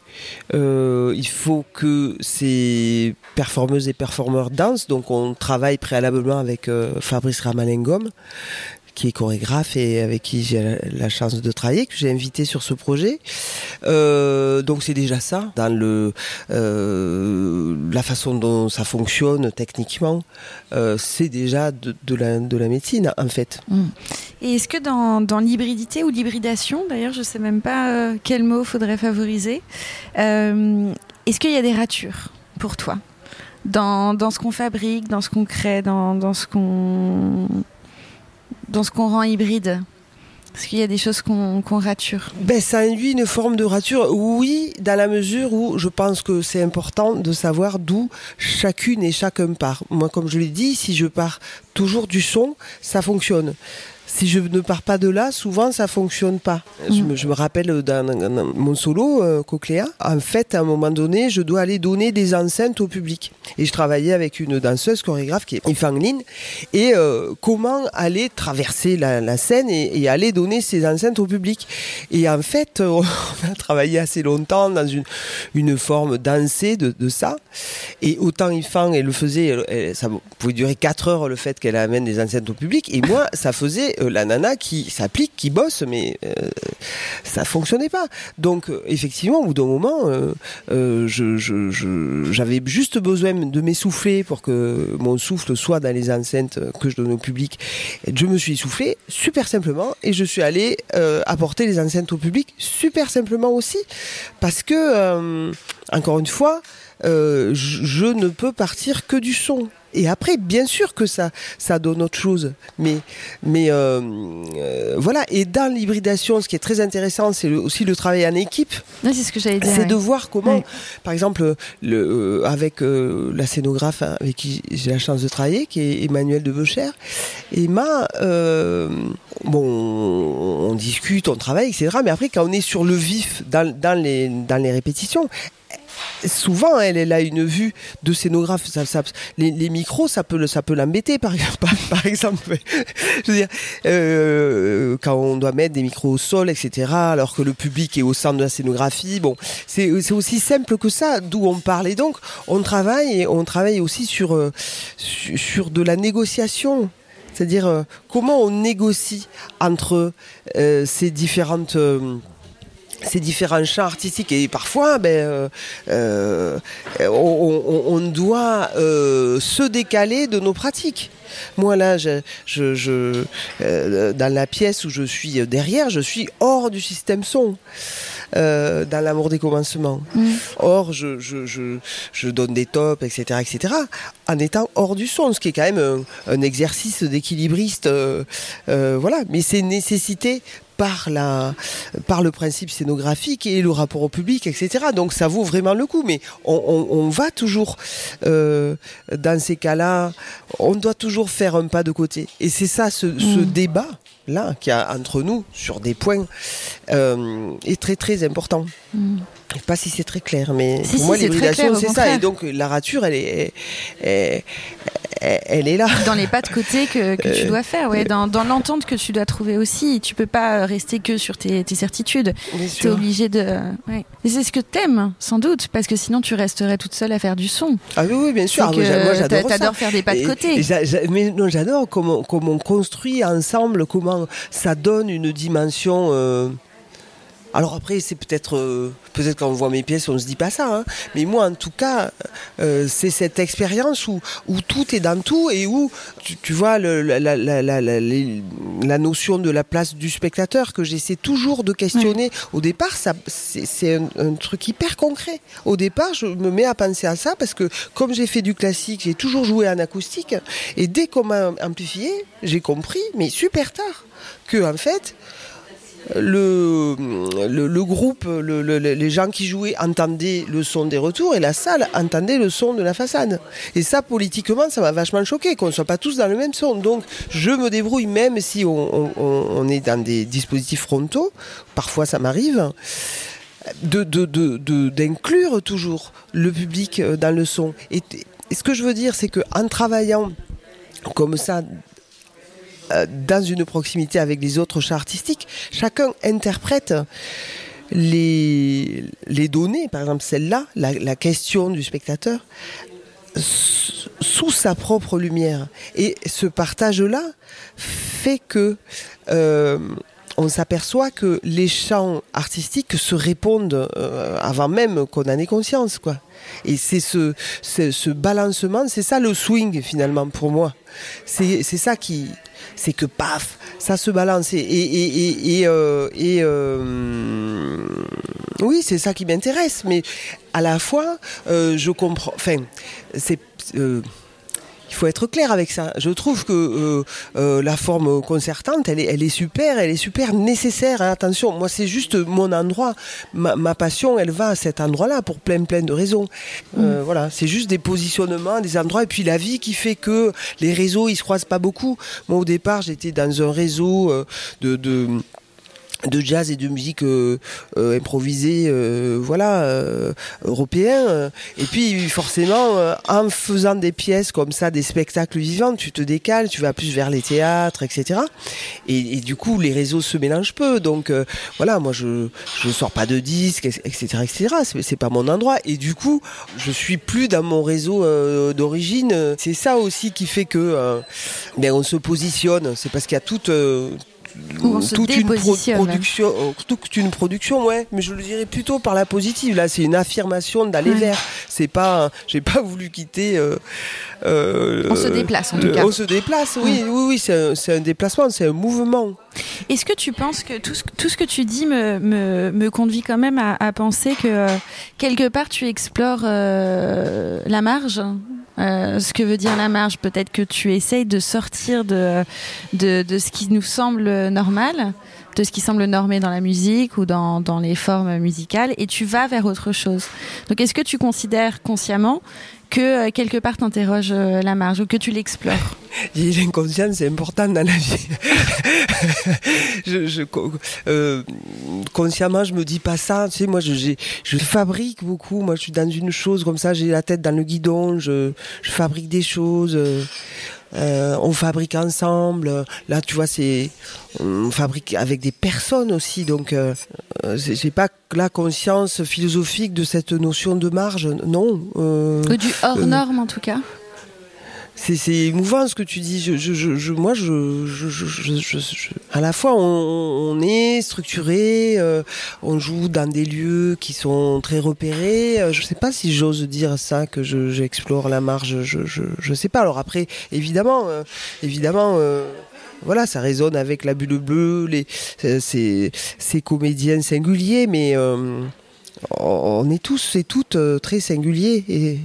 euh, il faut que ces performeuses et performeurs dansent. Donc on travaille préalablement avec euh, Fabrice Ramalengom, qui est chorégraphe et avec qui j'ai la chance de travailler, que j'ai invité sur ce projet. Euh, donc c'est déjà ça dans le euh, la façon dont ça fonctionne techniquement. Euh, c'est déjà de, la, de la médecine en fait. Mm. Et est-ce que dans, dans l'hybridité ou l'hybridation, d'ailleurs, je sais même pas quel mot faudrait favoriser, est-ce qu'il y a des ratures pour toi? Dans, dans ce qu'on fabrique, dans ce qu'on crée, dans, dans ce qu'on dans ce qu'on rend hybride? Est-ce qu'il y a des choses qu'on rature? Ben, Ça induit une forme de rature, oui, dans la mesure où je pense que c'est important de savoir d'où chacune et chacun part. Moi, comme je l'ai dit, si je pars toujours du son, ça fonctionne si je ne pars pas de là, souvent ça fonctionne pas. Je, me, je, me, rappelle dans, mon solo euh, Cocléa, en fait, à un moment donné, je dois aller donner des enceintes au public. Et je travaillais avec une danseuse chorégraphe qui est Yifang Lin. Et euh, comment aller traverser la, la scène et, et, aller donner ces enceintes au public? Et en fait, on a travaillé assez longtemps dans une, une forme dansée de, de ça. Et autant Yifang, elle le faisait, elle, ça pouvait durer 4 heures le fait qu'elle amène des enceintes au public. Et moi, ça faisait euh, la nana qui s'applique, qui bosse, mais euh, ça fonctionnait pas. Donc euh, effectivement, au bout d'un moment, j'avais juste besoin de m'essouffler pour que mon souffle soit dans les enceintes que je donne au public. je me suis essoufflé super simplement et je suis allé apporter les enceintes au public super simplement aussi parce que encore une fois, je ne peux partir que du son. Et après, bien sûr que ça, ça donne autre chose. Mais, mais euh, euh, voilà. Et dans l'hybridation, ce qui est très intéressant, c'est aussi le travail en équipe. c'est ce que j'allais dire. C'est de voir comment, par exemple, le, euh, avec la scénographe avec qui j'ai la chance de travailler, qui est Emmanuel de Becher, Emma, bon, on discute, on travaille, etc. Mais après, quand on est sur le vif dans, dans les, dans les répétitions, souvent elle, elle a une vue de scénographe. Ça, les, micros, ça peut, ça peut l'embêter, par, par, exemple. Je veux dire, euh, quand on doit mettre des micros au sol, etc., alors que le public est au centre de la scénographie. Bon, c'est aussi simple que ça, d'où on parle. Et donc, on travaille, et on travaille aussi sur, euh, sur de la négociation. C'est-à-dire euh, comment on négocie entre ces différentes ces différents champs artistiques et parfois ben, euh, euh, on, doit euh, se décaler de nos pratiques. Moi là, je, je, dans la pièce où je suis derrière, je suis hors du système son. dans l'amour des commencements. Mm. Or, je, je, donne des tops, etc., etc., en étant hors du son, ce qui est quand même un, exercice d'équilibriste. voilà, mais c'est nécessité par la, par le principe scénographique et le rapport au public, etc. Donc ça vaut vraiment le coup. Mais on, on, va toujours, euh, dans ces cas-là, on doit toujours faire un pas de côté. Et c'est ça, ce, ce mm. débat là qu'il y a entre nous sur des points euh, est très très important. Mm. Je sais pas si c'est très clair, mais pour moi l'hybridation c'est ça. Et donc la rature, elle est, elle, est là. Dans les pas de côté que, que tu euh, dois faire, ouais. Dans, dans l'entente que tu dois trouver aussi. Tu peux pas rester que sur tes, tes certitudes. Tu es obligé de. Ouais. C'est ce que t'aimes, sans doute, parce que sinon tu resterais toute seule à faire du son. Ah oui, oui bien sûr. Ah, moi j'adore T'adores faire des pas de côté. mais non, j'adore comment, comment on construit ensemble, comment ça donne une dimension. Euh, alors après, c'est peut-être, euh, peut-être quand on voit mes pièces, on ne se dit pas ça. Hein. Mais moi, en tout cas, euh, c'est cette expérience où, où tout est dans tout et où, tu, vois, le, la, la, la, la, notion de la place du spectateur que j'essaie toujours de questionner. Au départ, ça, c'est, un, un, truc hyper concret. Au départ, je me mets à penser à ça parce que comme j'ai fait du classique, j'ai toujours joué en acoustique. Et dès qu'on m'a amplifié, j'ai compris, mais super tard, que en fait, le, le, groupe, les gens qui jouaient entendaient le son des retours et la salle entendait le son de la façade. Et ça, politiquement, ça m'a vachement choqué qu'on ne soit pas tous dans le même son. Donc, je me débrouille même si on, est dans des dispositifs frontaux, parfois ça m'arrive, de, d'inclure toujours le public euh, dans le son. Et, ce que je veux dire, c'est qu'en travaillant comme ça dans une proximité avec les autres chats artistiques, chacun interprète les, les données, par exemple celle-là, la, question du spectateur, sous sa propre lumière. Et ce partage-là fait que euh, on s'aperçoit que les chants artistiques se répondent euh, avant même qu'on en ait conscience, quoi. Et c'est ce, ce, balancement, c'est ça le swing finalement pour moi. C'est ça qui, c'est que paf, ça se balance. Et, et, et, euh, euh, oui, c'est ça qui m'intéresse. Mais à la fois, je comprends. Enfin, c'est il faut être clair avec ça. Je trouve que euh, euh, la forme concertante, elle est, elle est super, elle est super nécessaire. Hein. Attention, moi c'est juste mon endroit, ma, passion, elle va à cet endroit-là pour plein plein de raisons. Euh, mm. Voilà, c'est juste des positionnements, des endroits, et puis la vie qui fait que les réseaux ils se croisent pas beaucoup. Moi au départ j'étais dans un réseau de, de de jazz et de musique euh, euh, improvisée euh, voilà européen. Et puis forcément en faisant des pièces comme ça des spectacles vivants tu te décales tu vas plus vers les théâtres etc et, du coup les réseaux se mélangent peu. Donc voilà moi je je sors pas de disques etc etc c'est pas mon endroit. Et du coup je suis plus dans mon réseau d'origine. C'est ça aussi qui fait que ben on se positionne. C'est parce qu'il y a toute toute une production, euh, toute une production, ouais. Mais je le dirais plutôt par la positive. Là, c'est une affirmation d'aller vers. C'est pas, j'ai pas voulu quitter. Euh, euh, on se déplace en tout cas. On se déplace, oui, oui, oui. C'est un, déplacement, c'est un mouvement. Est-ce que tu penses que tout ce, tout ce que tu dis me, me, me conduit quand même à, à penser que quelque part tu explores la marge euh, ce que veut dire la marge. Peut-être que tu essayes de sortir de, de, de, ce qui nous semble normal, de ce qui semble normé dans la musique ou dans, dans les formes musicales, et tu vas vers autre chose. Donc est-ce que tu considères consciemment que euh, quelque part t'interroges euh, la marge ou que tu l'explores? L'inconscient, c'est important dans la vie. je, je euh, consciemment, je me dis pas ça. Tu sais, moi, je, je fabrique beaucoup. Moi, je suis dans une chose comme ça. J'ai la tête dans le guidon. Je, je fabrique des choses. Euh, on fabrique ensemble. Là, tu vois, c'est on fabrique avec des personnes aussi. Donc, euh, euh j'ai pas la conscience philosophique de cette notion de marge. Non. Euh, du hors norme, en tout cas c'est émouvant ce que tu dis. Moi, je, à la fois, on, est structuré, euh, on joue dans des lieux qui sont très repérés. Euh, je sais pas si j'ose dire ça que j'explore la marge. Je, je, sais pas. Alors après, évidemment, euh, évidemment. voilà, ça résonne avec la bulle bleue, les, ces, ces comédiens singuliers, mais on est tous et toutes très singuliers et,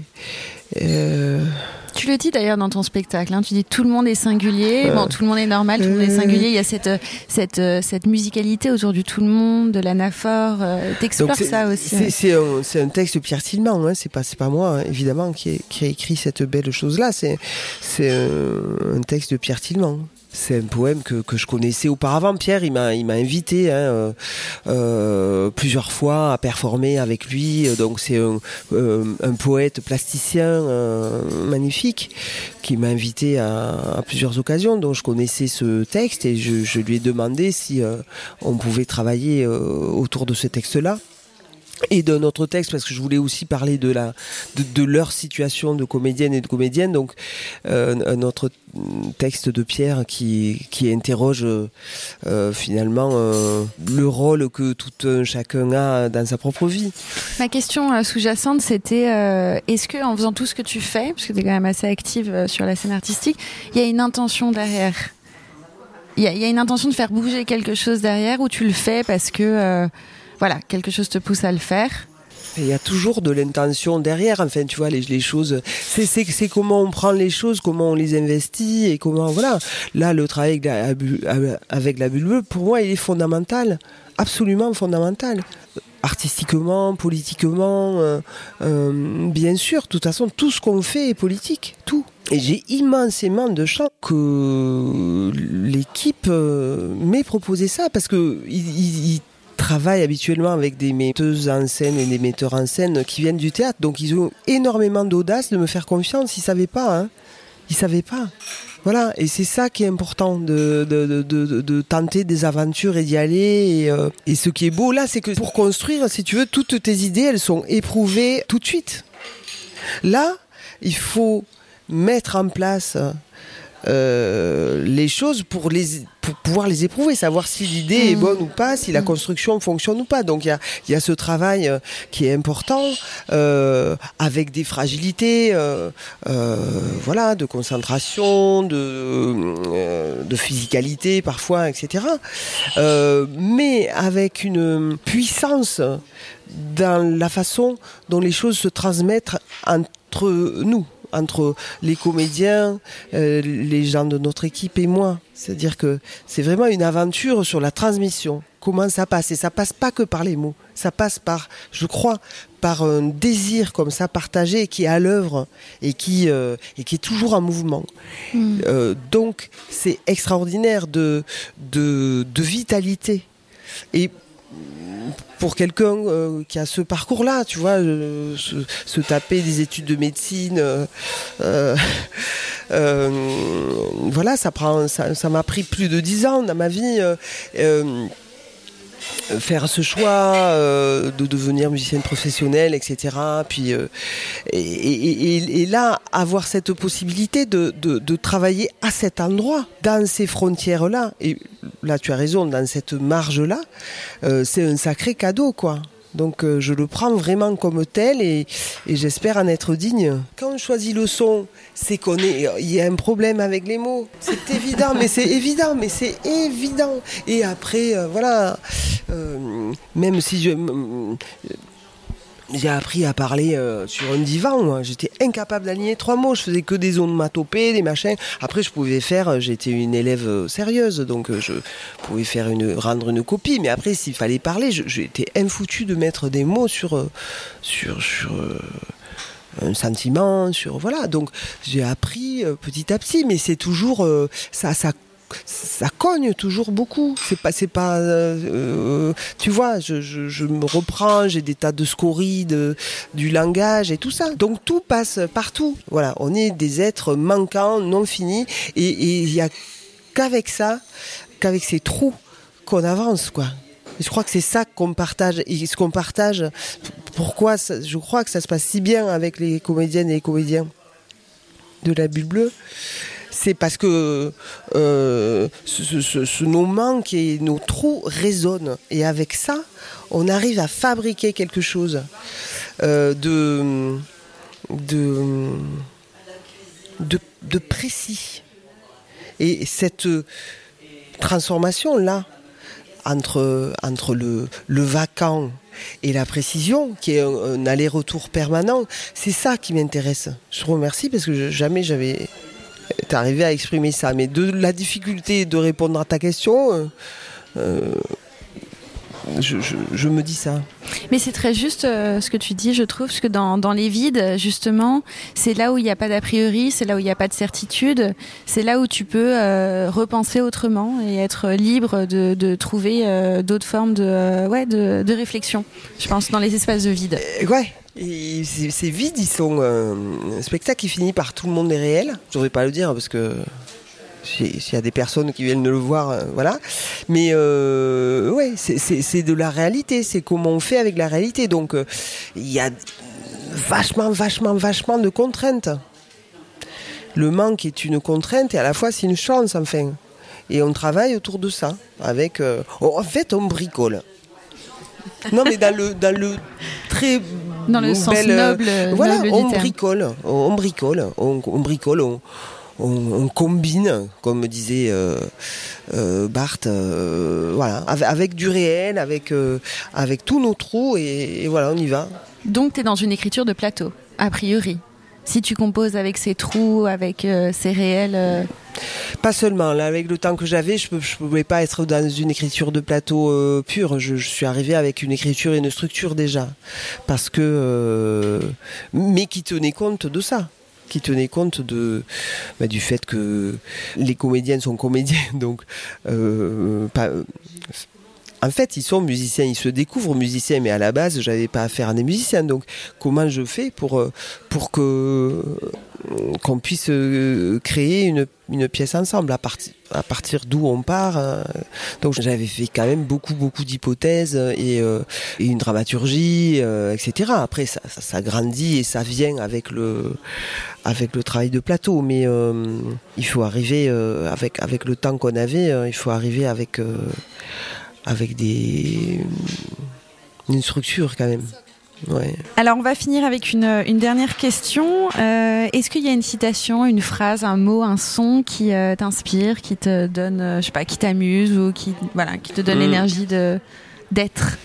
Tu le dis d'ailleurs dans ton spectacle, hein, tu dis tout le monde est singulier, bon, tout le monde est normal, tout le monde est singulier, il y a cette, cette, cette musicalité autour du tout le monde, de l'anaphore, euh, t'explores ça aussi. C'est un, un, texte de Pierre Tillman, hein, c'est pas, pas moi hein, évidemment qui, qui, a écrit cette belle chose-là, c'est un, un texte de Pierre Tillman c'est un poème que, que, je connaissais auparavant. Pierre, il m'a, il m'a invité hein, euh, euh, plusieurs fois à performer avec lui. Donc c'est un, euh, poète plasticien magnifique qui m'a invité à, plusieurs occasions. Donc je connaissais ce texte et je, lui ai demandé si on pouvait travailler autour de ce texte-là et d'un autre texte parce que je voulais aussi parler de la de, de leur situation de comédienne et de comédienne donc euh, un autre texte de Pierre qui qui interroge euh, finalement euh, le rôle que tout un chacun a dans sa propre vie. Ma question euh, sous-jacente c'était est-ce que en faisant tout ce que tu fais parce que tu es quand même assez active sur la scène artistique, il y a une intention derrière? Il y, y a une intention de faire bouger quelque chose derrière ou tu le fais parce que voilà, quelque chose te pousse à le faire. Il y a toujours de l'intention derrière, enfin, tu vois, les, choses. C'est comment on prend les choses, comment on les investit et comment, voilà. Là, le travail avec la, bulle pour moi, il est fondamental, absolument fondamental. Artistiquement, politiquement, euh, euh, bien sûr, de toute façon, tout ce qu'on fait est politique, tout. Et j'ai immensément de chance que l'équipe euh, m'ait proposé ça parce que travaille habituellement avec des metteuses en scène et des metteurs en scène qui viennent du théâtre. Donc ils ont énormément d'audace de me faire confiance. Ils savaient pas, hein. Ils savaient pas. Voilà, et c'est ça qui est important de, de, de, tenter des aventures et d'y aller. Euh, et ce qui est beau là, c'est que pour construire, si tu veux, toutes tes idées, elles sont éprouvées tout de suite. Là, il faut mettre en place euh, les choses pour les pour pouvoir les éprouver, savoir si l'idée mmh. est bonne ou pas, si la construction fonctionne ou pas. Donc il y a, y a ce travail euh, qui est important, euh, avec des fragilités, voilà, de concentration, de, de physicalité parfois, etc. mais avec une puissance dans la façon dont les choses se transmettent entre nous entre les comédiens, euh, les gens de notre équipe et moi. C'est-à-dire que c'est vraiment une aventure sur la transmission. Comment ça passe Et ça passe pas que par les mots. Ça passe par, je crois, par un désir comme ça partagé qui est à l'œuvre et qui euh, et qui est toujours en mouvement. Mmh. Euh, donc c'est extraordinaire de, de de vitalité. Et pour quelqu'un euh, qui a ce parcours-là, tu vois, euh, se, taper des études de médecine, euh, voilà, ça prend, ça m'a pris plus de dix ans dans ma vie. Faire ce choix euh, de devenir musicienne professionnelle, etc. Puis euh, et, et, là avoir cette possibilité de, de, travailler à cet endroit, dans ces frontières là. Et là tu as raison, dans cette marge là, euh, c'est un sacré cadeau quoi. Donc je le prends vraiment comme tel et j'espère en être digne. Quand on choisit le son, c'est qu'on est, il y a un problème avec les mots. C'est évident, mais c'est évident, mais c'est évident. Et après, euh, voilà, euh, même si je j'ai appris à parler euh, sur un divan. J'étais incapable d'aligner trois mots. Je faisais que des onomatopées, des machins. Après, je pouvais faire. J'étais une élève sérieuse, donc je pouvais faire une rendre une copie. Mais après, s'il fallait parler, j'étais infoutu de mettre des mots sur sur sur. Un sentiment sur voilà. Donc j'ai appris euh, petit à petit mais c'est toujours euh, ça ça ça cogne toujours beaucoup. C'est pas c'est pas euh, tu vois je, me reprends j'ai des tas de scories de, du langage et tout ça. Donc tout passe partout. Voilà on est des êtres manquants non finis. Et il y a qu'avec ça qu'avec ces trous qu'on avance quoi je crois que c'est ça qu'on partage ce qu'on partage pourquoi je crois que ça se passe si bien avec les comédiennes et les comédiens de la bulle bleue c'est parce que euh, ce, nos manques et nos trous résonnent. Et avec ça, on arrive à fabriquer quelque chose euh, de, de, de précis. Et cette transformation-là, entre, entre le, le vacant et la précision, qui est un, aller-retour permanent, c'est ça qui m'intéresse. Je te remercie parce que jamais j'avais arrivé à exprimer ça. Mais de la difficulté de répondre à ta question, euh, je, me dis ça. Mais c'est très juste euh, ce que tu dis, je trouve, parce que dans, les vides, justement, c'est là où il n'y a pas d'a priori, c'est là où il n'y a pas de certitude, c'est là où tu peux euh, repenser autrement et être libre de, trouver euh, d'autres formes de, ouais, de, réflexion, je pense, dans les espaces de vide. ouais. Et ces vides, ils sont un spectacle qui finit par tout le monde est réel. Je ne vais pas le dire parce que s'il y a des personnes qui viennent le voir, euh, voilà. Mais euh, ouais, c'est de la réalité, c'est comment on fait avec la réalité. Donc euh, il y a vachement, vachement, vachement de contraintes. Le manque est une contrainte et à la fois c'est une chance, enfin. Et on travaille autour de ça. Avec, en fait, on bricole. Non, mais dans le, dans le très dans le sens noble, voilà, on, bricole, on, bricole, on, on bricole, on, on, combine, comme me disait euh, euh, Barthes, euh, voilà, avec, du réel, avec, avec tous nos trous, et, voilà, on y va. Donc tu es dans une écriture de plateau, a priori si tu composes avec ces trous, avec ces réels Pas seulement. Là, avec le temps que j'avais, je ne pouvais pas être dans une écriture de plateau pure. Je, je, suis arrivé avec une écriture et une structure déjà. Parce que. mais qui tenait compte de ça qui tenait compte bah, du fait que les comédiennes sont comédiens, donc euh, pas, en fait, ils sont musiciens, ils se découvrent musiciens, mais à la base, j'avais pas affaire à des musiciens. Donc, comment je fais pour euh, que qu'on puisse euh, créer une, pièce ensemble? À, partir d'où on part. Donc j'avais fait quand même beaucoup beaucoup d'hypothèses et, une dramaturgie, etc. Après ça, grandit et ça vient avec le avec le travail de plateau, mais il faut arriver avec le temps qu'on avait, il faut arriver avec avec des une structure quand même. Alors on va finir avec une, une dernière question. Euh, est-ce qu'il y a une citation, une phrase, un mot, un son qui euh, t'inspire, qui te donne, euh, je sais pas, qui t'amuse ou qui voilà, qui te donne l'énergie de d'être?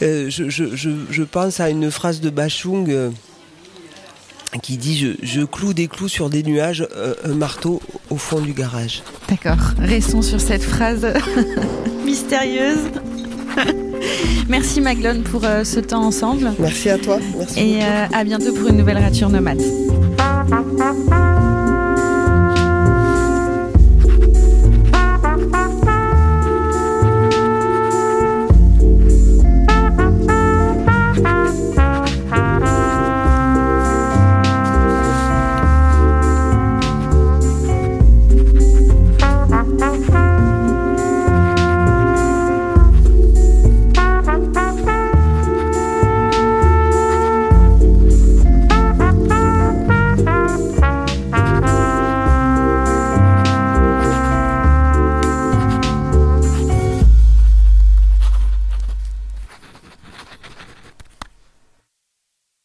Je, je, je, je, pense à une phrase de Bachung qui dit je, je, cloue des clous sur des nuages, un marteau au fond du garage. D'accord, restons sur cette phrase mystérieuse. Merci Maglone pour euh, ce temps ensemble. Merci à toi. Merci Et euh, à bientôt pour une nouvelle rature nomade.